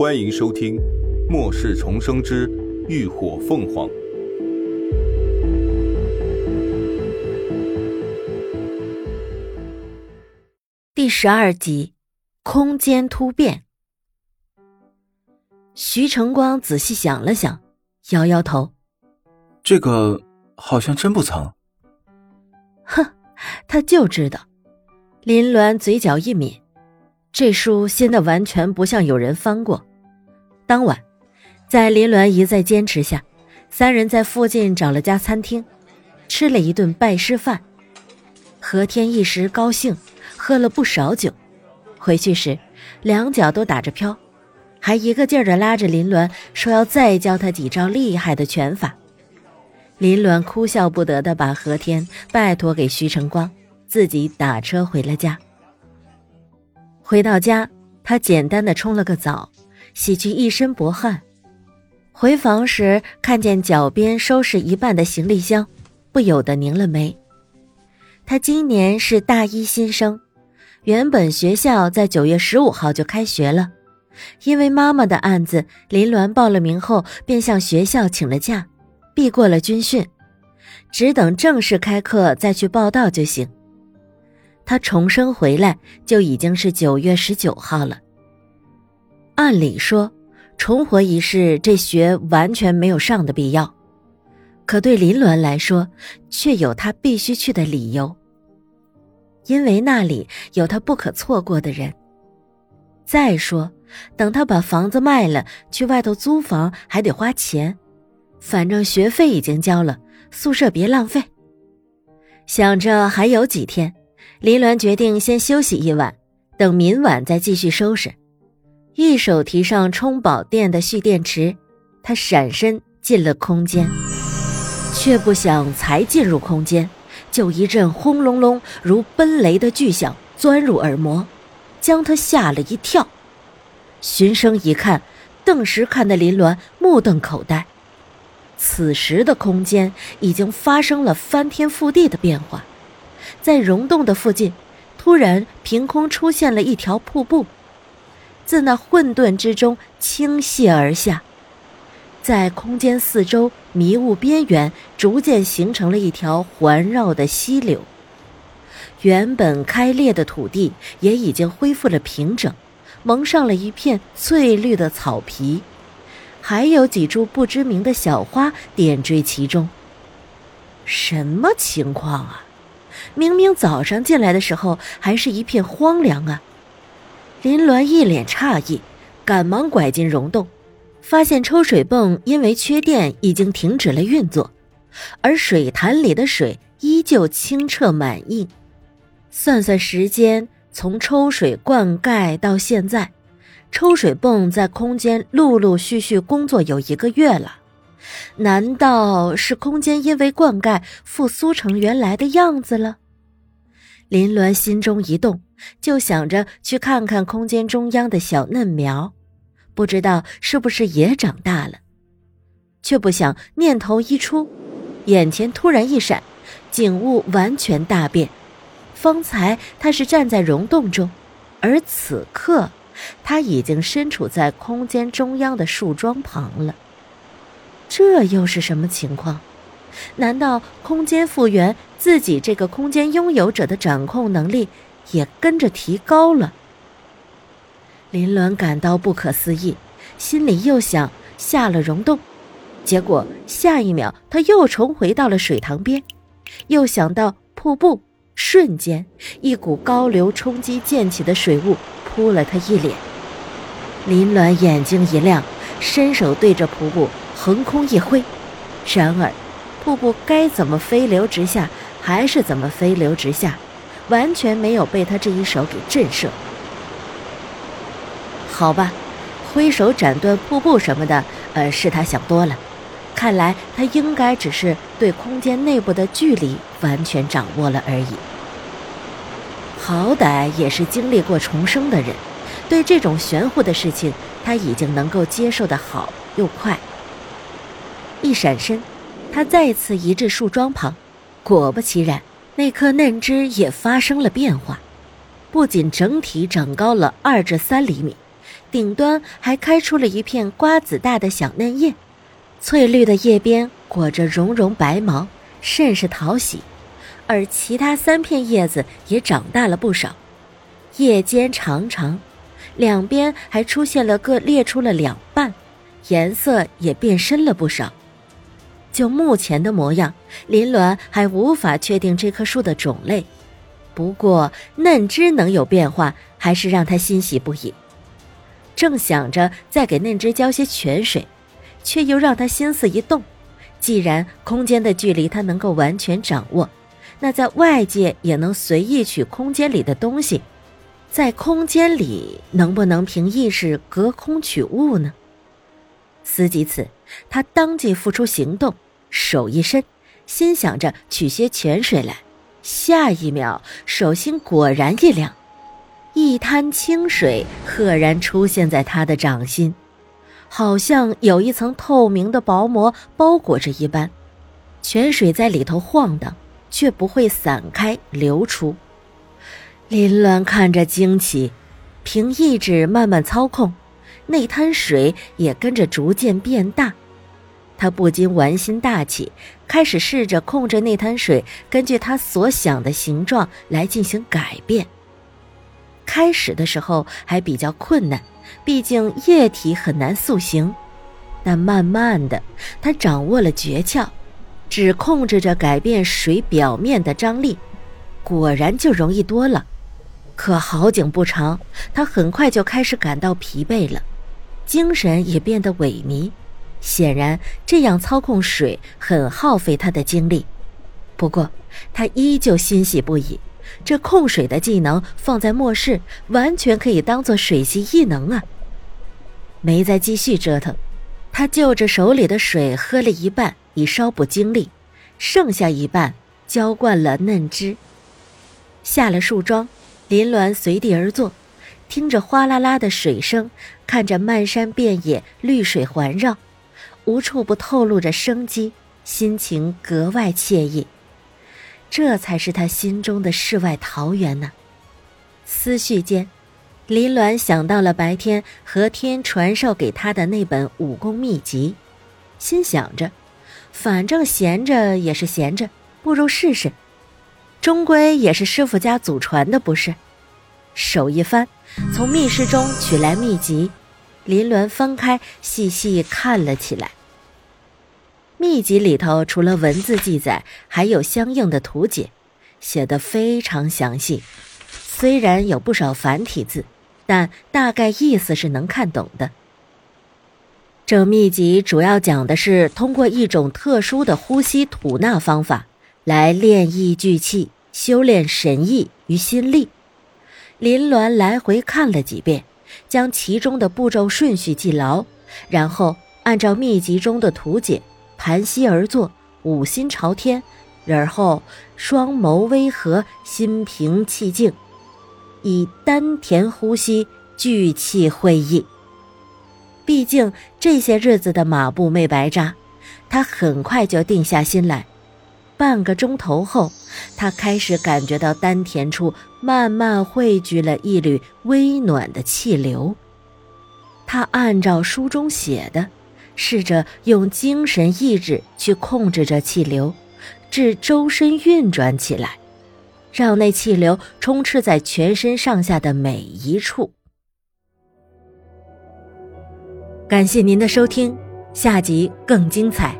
欢迎收听《末世重生之浴火凤凰》第十二集：空间突变。徐成光仔细想了想，摇摇头：“这个好像真不曾。”哼，他就知道。林鸾嘴角一抿，这书新的完全不像有人翻过。当晚，在林鸾一再坚持下，三人在附近找了家餐厅，吃了一顿拜师饭。何天一时高兴，喝了不少酒，回去时两脚都打着飘，还一个劲儿的拉着林鸾说要再教他几招厉害的拳法。林鸾哭笑不得的把何天拜托给徐成光。自己打车回了家。回到家，他简单的冲了个澡，洗去一身薄汗。回房时，看见脚边收拾一半的行李箱，不由得拧了眉。他今年是大一新生，原本学校在九月十五号就开学了，因为妈妈的案子，林鸾报了名后便向学校请了假，避过了军训，只等正式开课再去报到就行。他重生回来就已经是九月十九号了。按理说，重活一世这学完全没有上的必要，可对林鸾来说，却有他必须去的理由。因为那里有他不可错过的人。再说，等他把房子卖了，去外头租房还得花钱，反正学费已经交了，宿舍别浪费。想着还有几天。林鸾决定先休息一晚，等明晚再继续收拾。一手提上充饱电的蓄电池，他闪身进了空间，却不想才进入空间，就一阵轰隆隆如奔雷的巨响钻入耳膜，将他吓了一跳。循声一看，顿时看得林鸾目瞪口呆。此时的空间已经发生了翻天覆地的变化。在溶洞的附近，突然凭空出现了一条瀑布，自那混沌之中倾泻而下，在空间四周迷雾边缘，逐渐形成了一条环绕的溪流。原本开裂的土地也已经恢复了平整，蒙上了一片翠绿的草皮，还有几株不知名的小花点缀其中。什么情况啊？明明早上进来的时候还是一片荒凉啊！林鸾一脸诧异，赶忙拐进溶洞，发现抽水泵因为缺电已经停止了运作，而水潭里的水依旧清澈满溢。算算时间，从抽水灌溉到现在，抽水泵在空间陆陆续续工作有一个月了。难道是空间因为灌溉复苏成原来的样子了？林鸾心中一动，就想着去看看空间中央的小嫩苗，不知道是不是也长大了。却不想念头一出，眼前突然一闪，景物完全大变。方才他是站在溶洞中，而此刻他已经身处在空间中央的树桩旁了。这又是什么情况？难道空间复原，自己这个空间拥有者的掌控能力也跟着提高了？林鸾感到不可思议，心里又想下了溶洞，结果下一秒他又重回到了水塘边，又想到瀑布，瞬间一股高流冲击溅起的水雾扑了他一脸。林鸾眼睛一亮，伸手对着瀑布。横空一挥，然而，瀑布该怎么飞流直下，还是怎么飞流直下，完全没有被他这一手给震慑。好吧，挥手斩断瀑布什么的，呃，是他想多了。看来他应该只是对空间内部的距离完全掌握了而已。好歹也是经历过重生的人，对这种玄乎的事情，他已经能够接受的好又快。一闪身，他再次移至树桩旁，果不其然，那颗嫩枝也发生了变化，不仅整体长高了二至三厘米，顶端还开出了一片瓜子大的小嫩叶，翠绿的叶边裹着绒绒白毛，甚是讨喜。而其他三片叶子也长大了不少，叶尖长长，两边还出现了各裂出了两半，颜色也变深了不少。就目前的模样，林鸾还无法确定这棵树的种类。不过嫩枝能有变化，还是让他欣喜不已。正想着再给嫩枝浇些泉水，却又让他心思一动。既然空间的距离他能够完全掌握，那在外界也能随意取空间里的东西，在空间里能不能凭意识隔空取物呢？思及此，他当即付出行动，手一伸，心想着取些泉水来。下一秒，手心果然一凉，一滩清水赫然出现在他的掌心，好像有一层透明的薄膜包裹着一般。泉水在里头晃荡，却不会散开流出。林鸾看着惊奇，凭意志慢慢操控。那滩水也跟着逐渐变大，他不禁玩心大起，开始试着控制那滩水，根据他所想的形状来进行改变。开始的时候还比较困难，毕竟液体很难塑形。但慢慢的，他掌握了诀窍，只控制着改变水表面的张力，果然就容易多了。可好景不长，他很快就开始感到疲惫了。精神也变得萎靡，显然这样操控水很耗费他的精力。不过他依旧欣喜不已，这控水的技能放在末世，完全可以当做水系异能啊！没再继续折腾，他就着手里的水喝了一半，以稍补精力，剩下一半浇灌了嫩枝。下了树桩，林鸾随地而坐。听着哗啦啦的水声，看着漫山遍野绿水环绕，无处不透露着生机，心情格外惬意。这才是他心中的世外桃源呢。思绪间，林鸾想到了白天何天传授给他的那本武功秘籍，心想着，反正闲着也是闲着，不如试试，终归也是师傅家祖传的，不是？手一翻，从密室中取来秘籍，林鸾翻开，细细看了起来。秘籍里头除了文字记载，还有相应的图解，写得非常详细。虽然有不少繁体字，但大概意思是能看懂的。这秘籍主要讲的是通过一种特殊的呼吸吐纳方法，来炼意聚气，修炼神意与心力。林鸾来回看了几遍，将其中的步骤顺序记牢，然后按照秘籍中的图解，盘膝而坐，五心朝天，而后双眸微合，心平气静，以丹田呼吸聚气会意。毕竟这些日子的马步没白扎，他很快就定下心来。半个钟头后，他开始感觉到丹田处慢慢汇聚了一缕微暖的气流。他按照书中写的，试着用精神意志去控制着气流，至周身运转起来，让那气流充斥在全身上下的每一处。感谢您的收听，下集更精彩。